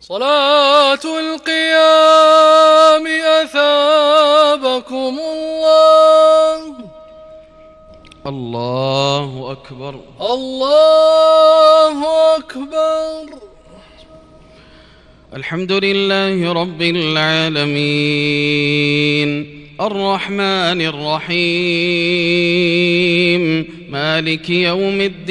صلاة القيام أثابكم الله. الله أكبر. الله أكبر. الحمد لله رب العالمين. الرحمن الرحيم. مالك يوم الدين.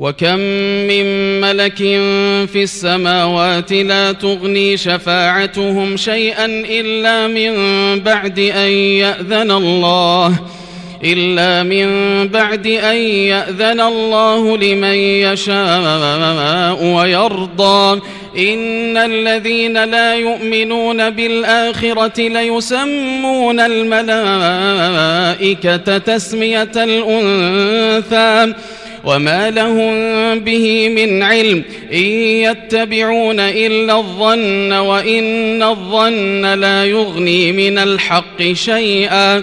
وكم من ملك في السماوات لا تغني شفاعتهم شيئا إلا من بعد أن يأذن الله إلا من بعد أن يأذن الله لمن يشاء ويرضى إن الذين لا يؤمنون بالآخرة ليسمون الملائكة تسمية الأنثى وما لهم به من علم إن يتبعون إلا الظن وإن الظن لا يغني من الحق شيئا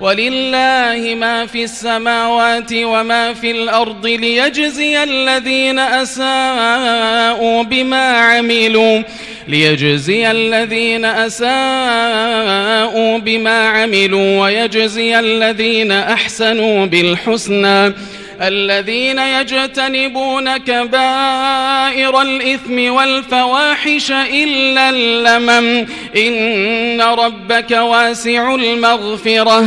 ولله ما في السماوات وما في الأرض ليجزي الذين أساءوا بما عملوا ليجزي الذين أساءوا بما عملوا ويجزي الذين أحسنوا بالحسنى. الذين يجتنبون كبائر الإثم والفواحش إلا اللمم. إن ربك واسع المغفرة.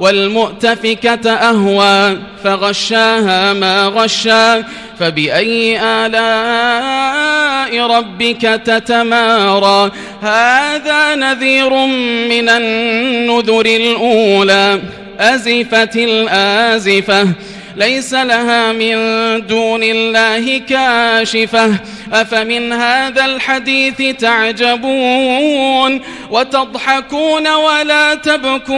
والمؤتفكة أهوى فغشاها ما غشا فبأي آلاء ربك تتمارى. هذا نذير من النذر الأولى أزفت الآزفة. ليس لها من دون الله كاشفة. أفمن هذا الحديث تعجبون؟ وتضحكون ولا تبكون؟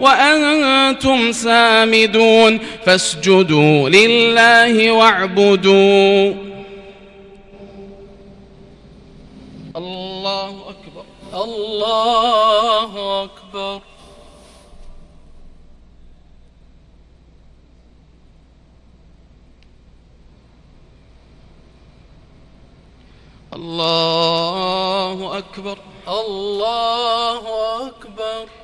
وأنتم سامدون. فاسجدوا لله واعبدوا. الله أكبر. الله أكبر. الله أكبر. الله أكبر.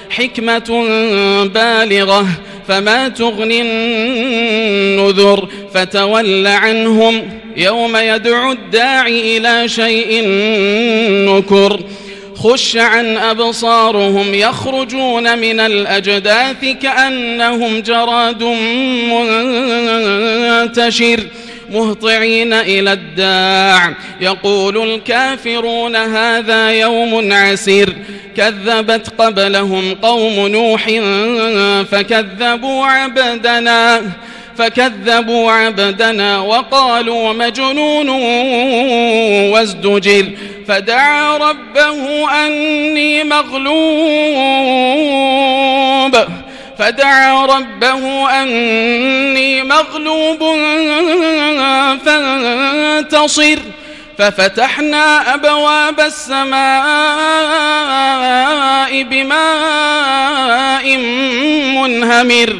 حكمة بالغة فما تغني النذر فتول عنهم. يوم يدعو الداعي إلى شيء نكر خش عن أبصارهم يخرجون من الأجداث كأنهم جراد منتشر. مهطعين إلى الداع. يقول الكافرون هذا يوم عسير. كذبت قبلهم قوم نوح فكذبوا عبدنا فكذبوا عبدنا وقالوا مجنون وازدجر. فدعا ربه أني مغلوب. فدعا ربه أني مغلوب فانتصر. ففتحنا أبواب السماء بماء منهمر.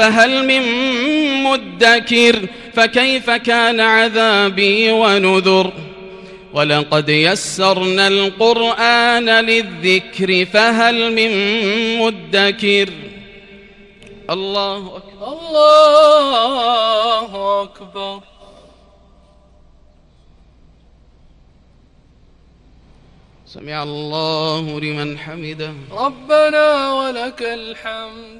فهل من مدكر فكيف كان عذابي ونذر؟ ولقد يسرنا القرآن للذكر فهل من مدكر؟ الله أكبر. الله أكبر. سمع الله لمن حمده. ربنا ولك الحمد.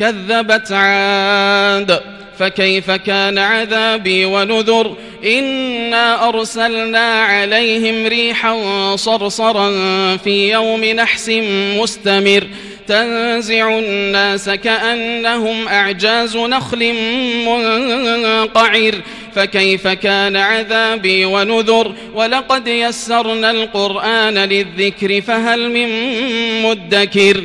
كذبت عاد. فكيف كان عذابي ونذر؟ إنا أرسلنا عليهم ريحا صرصرا في يوم نحس مستمر. تنزع الناس كأنهم أعجاز نخل منقعر. فكيف كان عذابي ونذر؟ ولقد يسرنا القرآن للذكر فهل من مدكر؟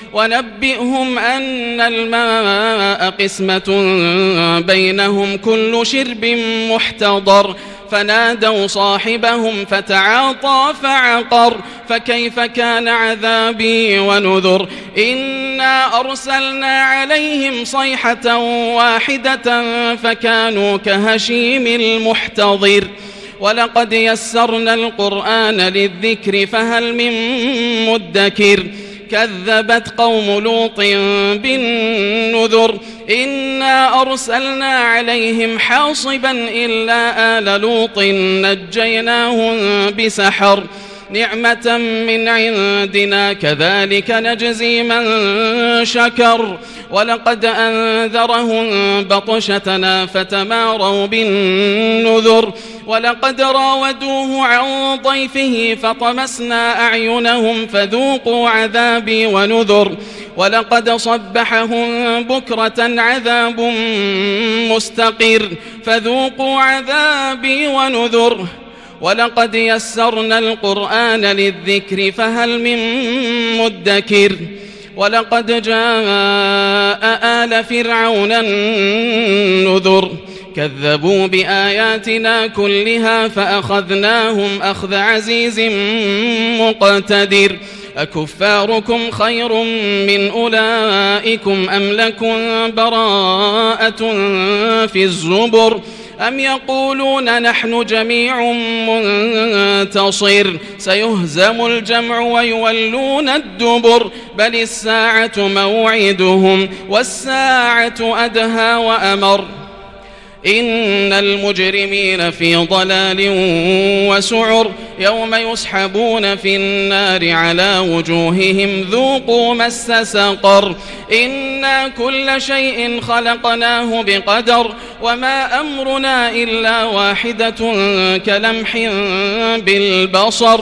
ونبئهم أن الماء قسمة بينهم كل شرب محتضر. فنادوا صاحبهم فتعاطى فعقر. فكيف كان عذابي ونذر؟ إنا أرسلنا عليهم صيحة واحدة فكانوا كهشيم المحتضر. ولقد يسرنا القرآن للذكر فهل من مدكر؟ كذبت قوم لوط بالنذر إنا أرسلنا عليهم حاصبا إلا آل لوط نجيناهم بسحر نعمة من عندنا كذلك نجزي من شكر. ولقد أنذرهم بطشتنا فتماروا بالنذر. ولقد راودوه عن ضيفه فطمسنا أعينهم فذوقوا عذابي ونذر. ولقد صبحهم بكرة عذاب مستقر فذوقوا عذابي ونذر. ولقد يسرنا القرآن للذكر فهل من مدكر ولقد جاء آل فرعون النذر كذبوا بآياتنا كلها فأخذناهم أخذ عزيز مقتدر أكفاركم خير من أولئكم أم لكم براءة في الزبر أم يقولون نحن جميع منتصر؟ سيهزم الجمع ويولون الدبر بل الساعة موعدهم والساعة أدهى وأمر. إن المجرمين في ضلال وسعر يوم يسحبون في النار على وجوههم ذوقوا مس سقر إنا كل شيء خلقناه بقدر وما أمرنا إلا واحدة كلمح بالبصر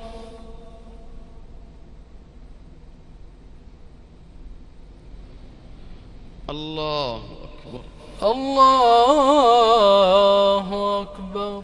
الله أكبر. الله أكبر.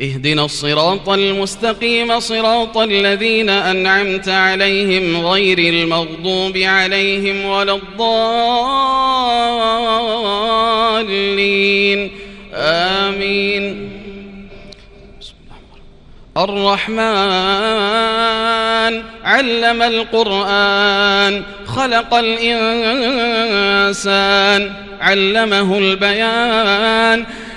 اهدنا الصراط المستقيم صراط الذين أنعمت عليهم غير المغضوب عليهم ولا الضالين. آمين. الرحمن علم القرآن خلق الإنسان علمه البيان.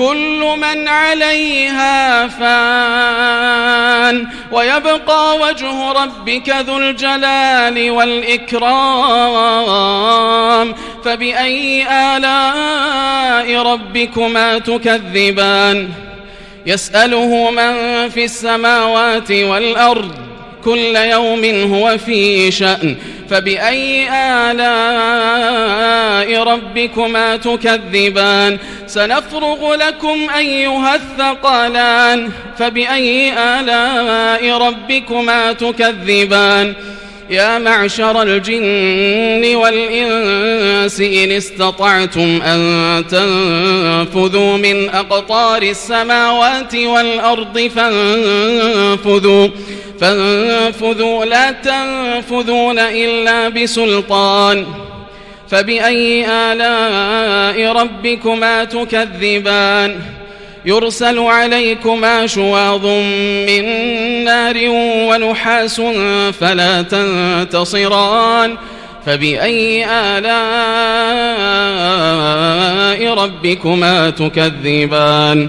كل من عليها فان. ويبقى وجه ربك ذو الجلال والإكرام. فبأي آلاء ربكما تكذبان؟ يسأله من في السماوات والأرض. كل يوم هو في شأن فبأي آلاء ربكما تكذبان؟ سنفرغ لكم أيها الثقلان فبأي آلاء ربكما تكذبان؟ يا معشر الجن والإنس إن استطعتم أن تنفذوا من أقطار السماوات والأرض فانفذوا فانفذوا لا تنفذون إلا بسلطان. فبأي آلاء ربكما تكذبان؟ يرسل عليكما شواظ من نار ونحاس فلا تنتصران. فبأي آلاء ربكما تكذبان؟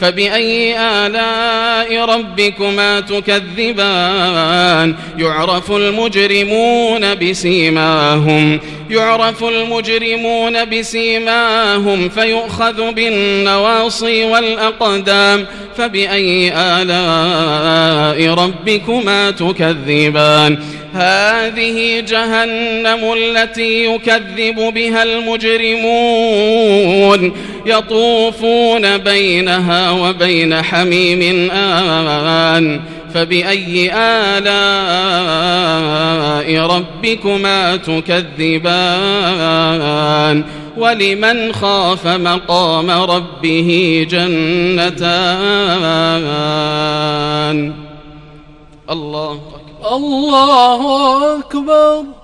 فبأي آلاء ربكما تكذبان؟ يعرف المجرمون بسيماهم. يعرف المجرمون بسيماهم فيؤخذ بالنواصي والأقدام فبأي آلاء ربكما تكذبان؟ هذه جهنم التي يكذب بها المجرمون يطوفون بينها وبين حميم آن. فبأي آلاء ربكما تكذبان؟ ولمن خاف مقام ربه جنتان؟ الله أكبر. الله أكبر.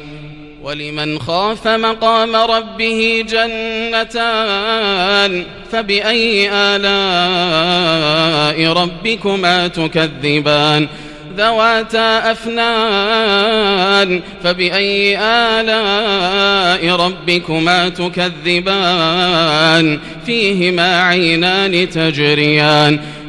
ولمن خاف مقام ربه جنتان فبأي آلاء ربكما تكذبان؟ ذواتا أفنان فبأي آلاء ربكما تكذبان؟ فيهما عينان تجريان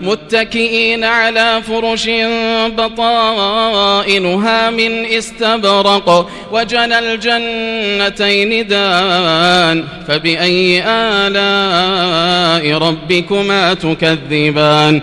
متكئين على فرش بطائنها من استبرق وجنى الجنتين دان فبأي آلاء ربكما تكذبان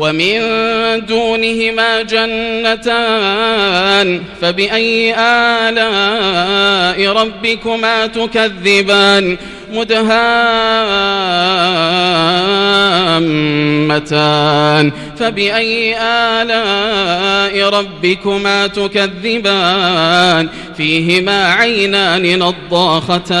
ومن دونهما جنتان فبأي آلاء ربكما تكذبان؟ مدهامتان. فبأي آلاء ربكما تكذبان؟ فيهما عينان نضاختان.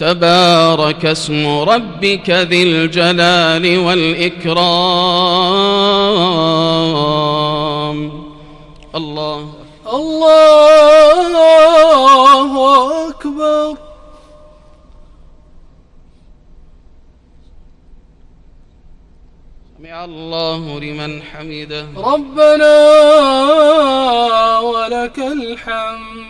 تبارك اسم ربك ذي الجلال والإكرام. الله. الله أكبر. سمع الله لمن حمده. ربنا ولك الحمد.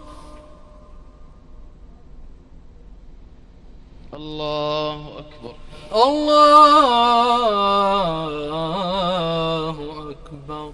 الله أكبر. الله أكبر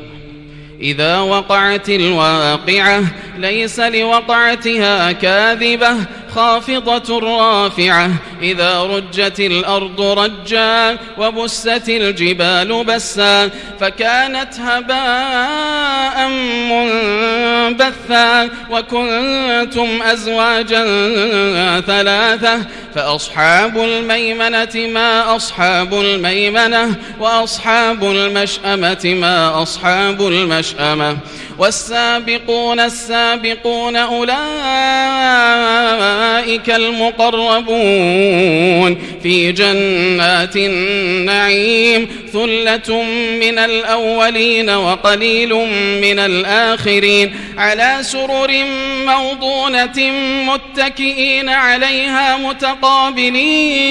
إذا وقعت الواقعة ليس لوقعتها كاذبة خافضة رافعة. إذا رجت الأرض رجا وبست الجبال بسا فكانت هباء منبثا وكنتم أزواجا ثلاثة فأصحاب الميمنة ما أصحاب الميمنة وأصحاب المشأمة ما أصحاب المشأمة والسابقون السابقون أولئك المقربون في جنات النعيم ثلة من الأولين وقليل من الآخرين على سرر موضونة متكئين عليها متقابلين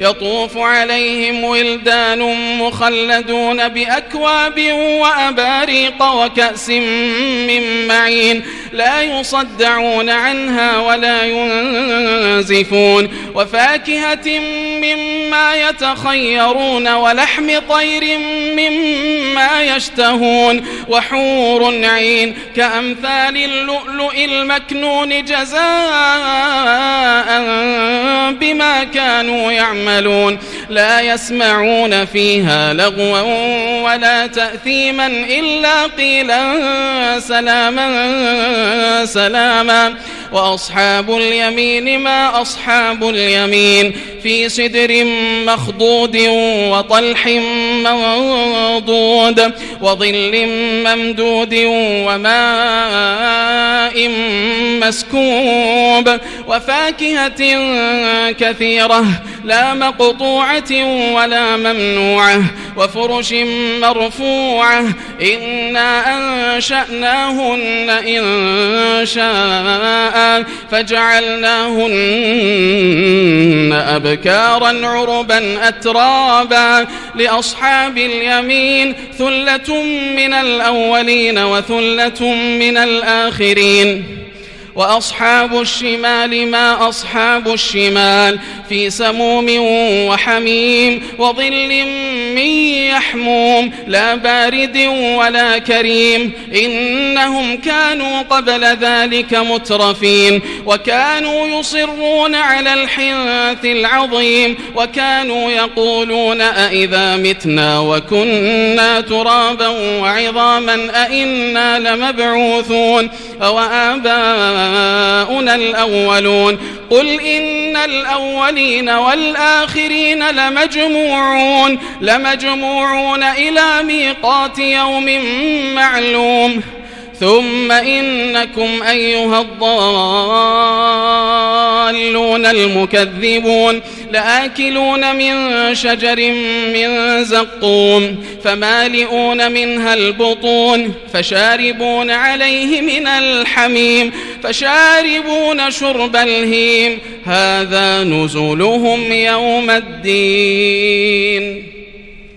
يطوف عليهم ولدان مخلدون بأكواب وأباريق وكأس من معين لا يصدعون عنها ولا ينزفون وفاكهة مما يتخيرون ولحم طير مما يشتهون وحور عين كأمثال اللؤلؤ المكنون جزاء بما كانوا يعملون لا يسمعون فيها لغوا ولا تأثيما إلا قيلا سلاما سلاما. وأصحاب اليمين ما أصحاب اليمين. في سدر مخضود وطلح منضود. وظل ممدود وماء مسكوب. وفاكهة كثيرة لا مقطوعة ولا ممنوعة. وفرش مرفوعة إنا أنشأناهن إن شاء فجعلناهن أبكارا عربا أترابا لأصحاب اليمين ثلة من الأولين وثلة من الآخرين. وأصحاب الشمال ما أصحاب الشمال في سموم وحميم وظل من يحموم لا بارد ولا كريم. إنهم كانوا قبل ذلك مترفين. وكانوا يصرون على الحنث العظيم. وكانوا يقولون أئذا متنا وكنا ترابا وعظاما أئنا لمبعوثون. أو آباؤنا الأولون. قل إن الأولين والآخرين لمجموعون. لمجموعون إلى ميقات يوم معلوم. ثم إنكم أيها الضالون المكذبون. لآكلون من شجر من زقوم. فمالئون منها البطون. فشاربون عليه من الحميم. فشاربون شرب الهيم. هذا نزلهم يوم الدين.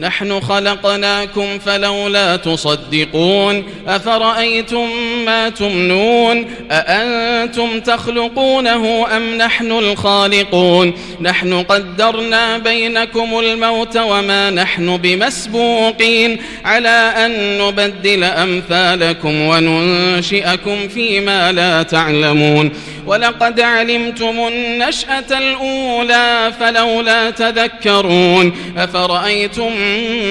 نحن خلقناكم فلولا تصدقون أفرأيتم ما تمنون أأنتم تخلقونه أم نحن الخالقون نحن قدرنا بينكم الموت وما نحن بمسبوقين على أن نبدل أمثالكم وننشئكم فيما لا تعلمون ولقد علمتم النشأة الأولى فلولا تذكرون أفرأيتم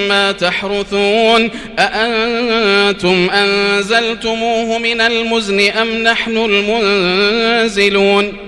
ما تحرثون أأنتم أنزلتموه من المزن أم نحن المنزلون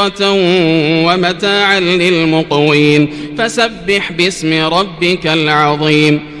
ومتاعا للمقوين. فسبح باسم ربك العظيم.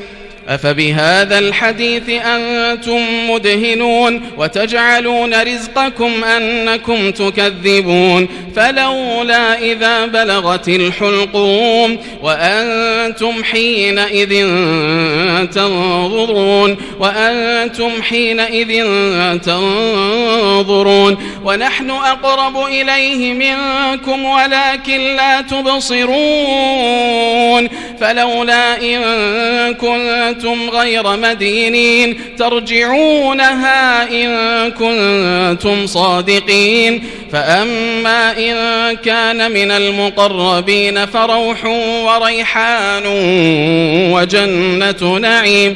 أفبهذا الحديث أنتم مدهنون وتجعلون رزقكم أنكم تكذبون فلولا إذا بلغت الحلقوم وأنتم حينئذ تنظرون وأنتم حينئذ تنظرون ونحن أقرب إليه منكم ولكن لا تبصرون فلولا إن كنتم كنتم غير مدينين ترجعونها إن كنتم صادقين. فأما إن كان من المقربين فروح وريحان وجنة نعيم.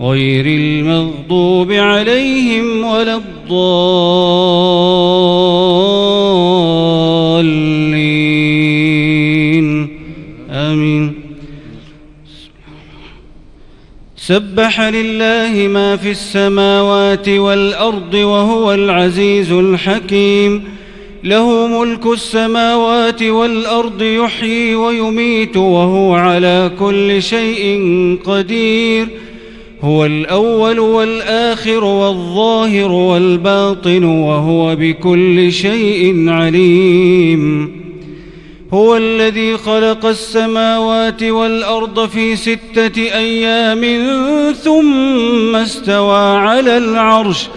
غير المغضوب عليهم ولا الضالين. آمين. سبح لله ما في السماوات والأرض وهو العزيز الحكيم. له ملك السماوات والأرض يحيي ويميت وهو على كل شيء قدير. هو الأول والآخر والظاهر والباطن وهو بكل شيء عليم. هو الذي خلق السماوات والأرض في ستة أيام ثم استوى على العرش.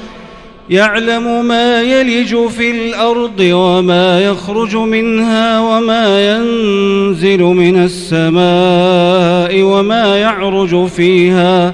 يعلم ما يلج في الأرض وما يخرج منها وما ينزل من السماء وما يعرج فيها.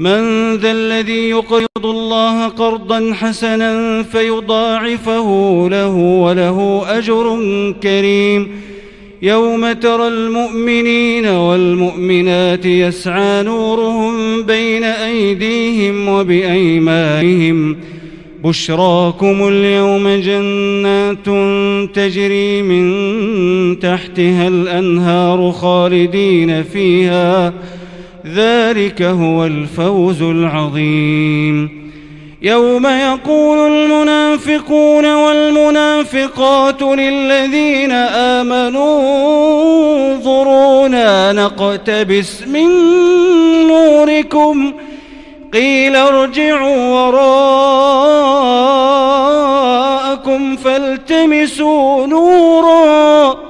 من ذا الذي يقرض الله قرضا حسنا فيضاعفه له وله أجر كريم. يوم ترى المؤمنين والمؤمنات يسعى نورهم بين أيديهم وبأيمانهم. بشراكم اليوم جنات تجري من تحتها الأنهار خالدين فيها. ذلك هو الفوز العظيم. يوم يقول المنافقون والمنافقات للذين آمنوا انظرونا نقتبس من نوركم. قيل ارجعوا وراءكم فالتمسوا نورا.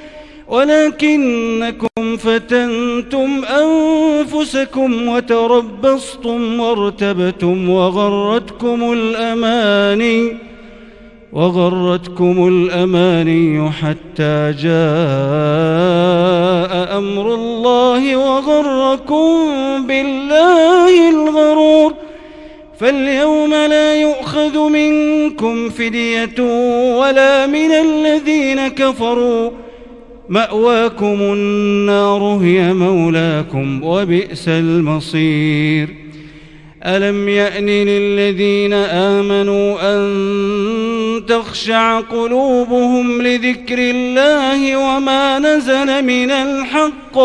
ولكنكم فتنتم أنفسكم وتربصتم وارتبتم وغرتكم الأماني وغرتكم الأماني حتى جاء أمر الله وغركم بالله الغرور. فاليوم لا يؤخذ منكم فدية ولا من الذين كفروا. مأواكم النار هي مولاكم وبئس المصير. ألم يأن للذين آمنوا أن تخشع قلوبهم لذكر الله وما نزل من الحق؟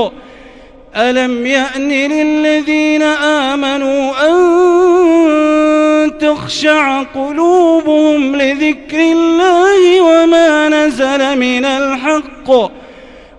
ألم يأن للذين آمنوا أن تخشع قلوبهم لذكر الله وما نزل من الحق؟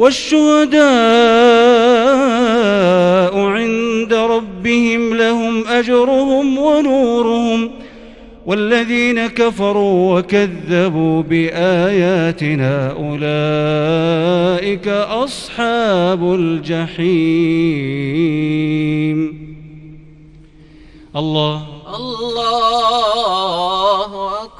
والشهداء عند ربهم لهم أجرهم ونورهم والذين كفروا وكذبوا بآياتنا أولئك أصحاب الجحيم. الله. الله أكبر.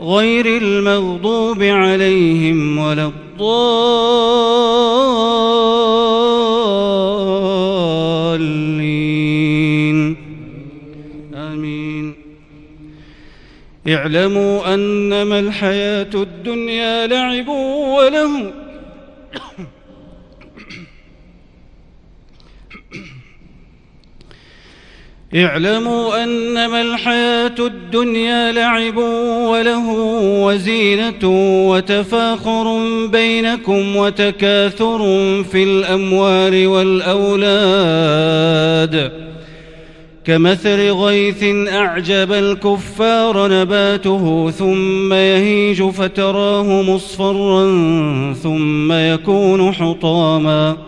غير المغضوب عليهم ولا الضالين. آمين. اعلموا أنما الحياة الدنيا لعب وله اعلموا أنما الحياة الدنيا لعب وله وزينة وتفاخر بينكم وتكاثر في الأموال والأولاد. كمثل غيث أعجب الكفار نباته ثم يهيج فتراه مصفرا ثم يكون حطاماً.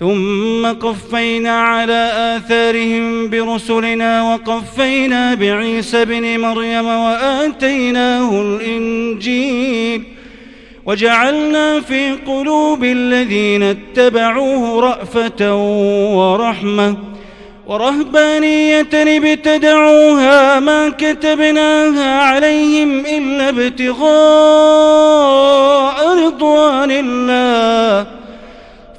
ثم قفينا على آثارهم برسلنا وقفينا بعيسى بن مريم وآتيناه الإنجيل وجعلنا في قلوب الذين اتبعوه رأفة ورحمة ورهبانية ابتدعوها ما كتبناها عليهم إلا ابتغاء رضوان الله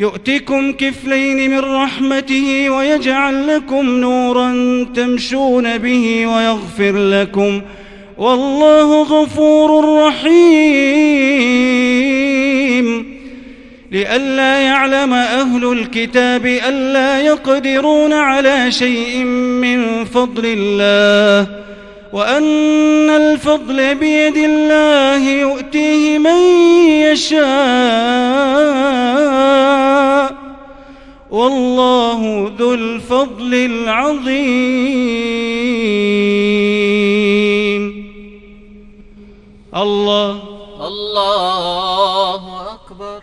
يؤتكم كفلين من رحمته ويجعل لكم نورا تمشون به ويغفر لكم والله غفور رحيم. لئلا يعلم أهل الكتاب ألا يقدرون على شيء من فضل الله. وأن الفضل بيد الله يؤتيه من يشاء. والله ذو الفضل العظيم. الله. الله أكبر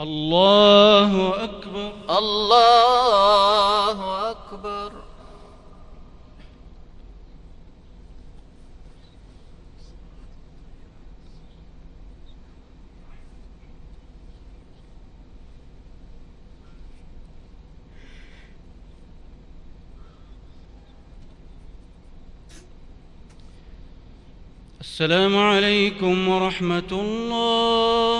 الله أكبر الله أكبر السلام عليكم ورحمة الله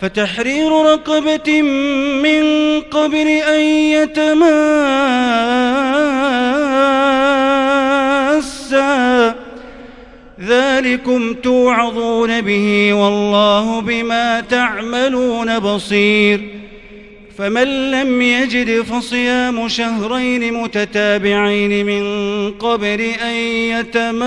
فتحرير رقبة من قبل أن يتماسا. ذلكم توعظون به والله بما تعملون بصير. فمن لم يجد فصيام شهرين متتابعين من قبل أن يتماسا.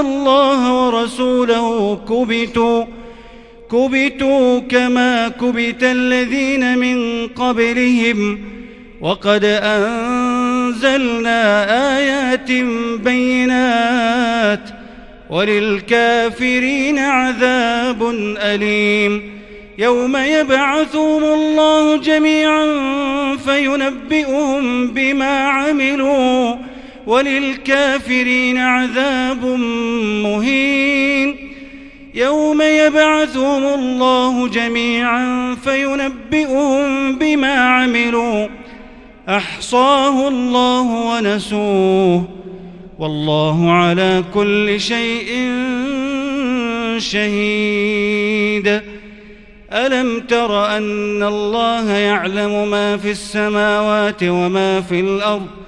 الله ورسوله كبتوا كبتوا كما كبت الذين من قبلهم. وقد أنزلنا آيات بينات وللكافرين عذاب أليم. يوم يبعثهم الله جميعا فينبئهم بما عملوا. وللكافرين عذاب مهين. يوم يبعثهم الله جميعا فينبئهم بما عملوا. أحصاه الله ونسوه. والله على كل شيء شهيد. ألم تر أن الله يعلم ما في السماوات وما في الأرض؟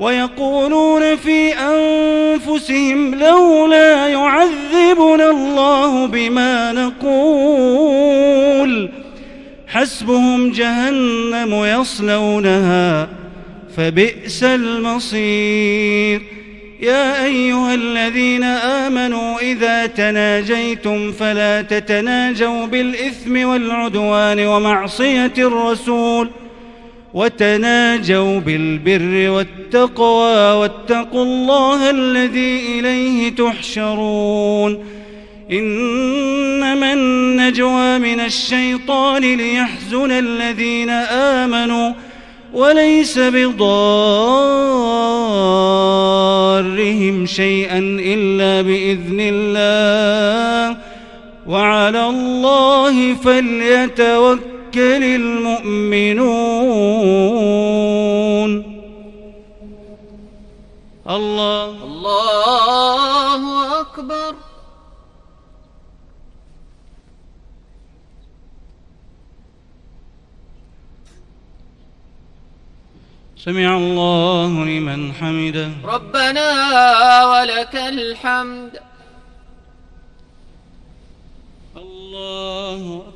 ويقولون في أنفسهم لولا يعذبنا الله بما نقول حسبهم جهنم يصلونها فبئس المصير. يا أيها الذين آمنوا إذا تناجيتم فلا تتناجوا بالإثم والعدوان ومعصية الرسول وتناجوا بالبر والتقوى واتقوا الله الذي إليه تحشرون. إنما النجوى من الشيطان ليحزن الذين آمنوا وليس بضارهم شيئا إلا بإذن الله. وعلى الله فليتوكل المؤمنون الله. الله أكبر. سمع الله لمن حمده. ربنا ولك الحمد. الله أكبر.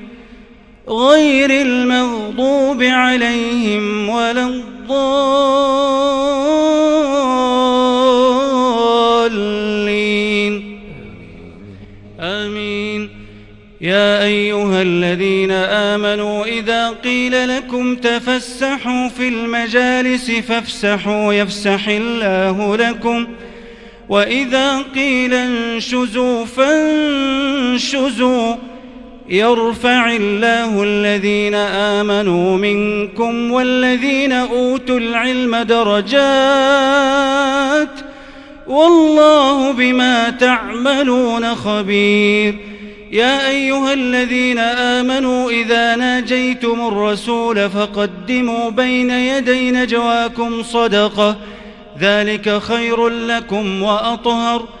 غير المغضوب عليهم ولا الضالين. آمين. يا أيها الذين آمنوا إذا قيل لكم تفسحوا في المجالس فافسحوا يفسح الله لكم. وإذا قيل انشزوا فانشزوا يرفع الله الذين آمنوا منكم والذين أوتوا العلم درجات والله بما تعملون خبير. يا أيها الذين آمنوا إذا ناجيتم الرسول فقدموا بين يدي نجواكم صدقة. ذلك خير لكم وأطهر.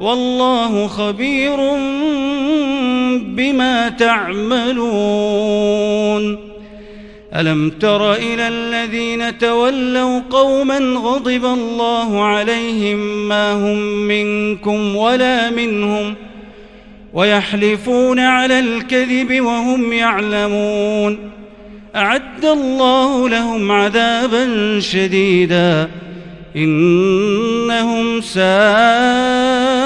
والله خبير بما تعملون. ألم تر إلى الذين تولوا قوما غضب الله عليهم ما هم منكم ولا منهم ويحلفون على الكذب وهم يعلمون. أعد الله لهم عذابا شديدا إنهم ساء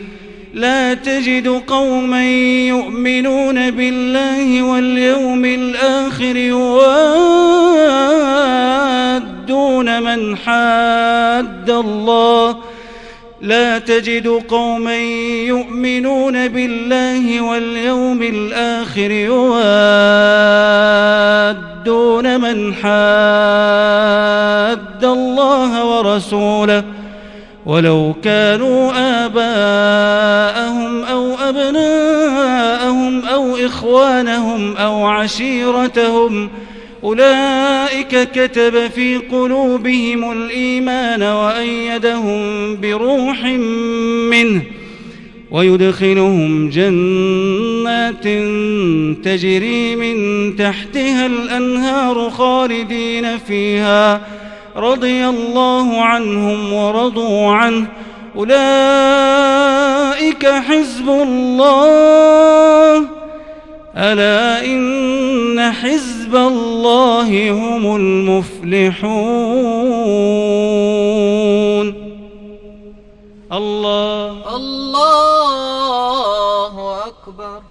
لا تجد قوما يؤمنون بالله واليوم الآخر يوادون من حاد الله. لا تجد قوما يؤمنون بالله واليوم الآخر يوادون من حاد الله ورسوله. ولو كانوا آباءهم أو أبناءهم أو إخوانهم أو عشيرتهم أولئك كتب في قلوبهم الإيمان وأيدهم بروح منه ويدخلهم جنات تجري من تحتها الأنهار خالدين فيها. رضي الله عنهم ورضوا عنه. أولئك حزب الله. ألا إن حزب الله هم المفلحون. الله. الله أكبر.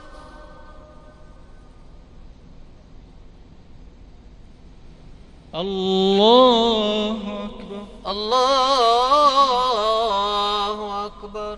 الله أكبر. الله أكبر.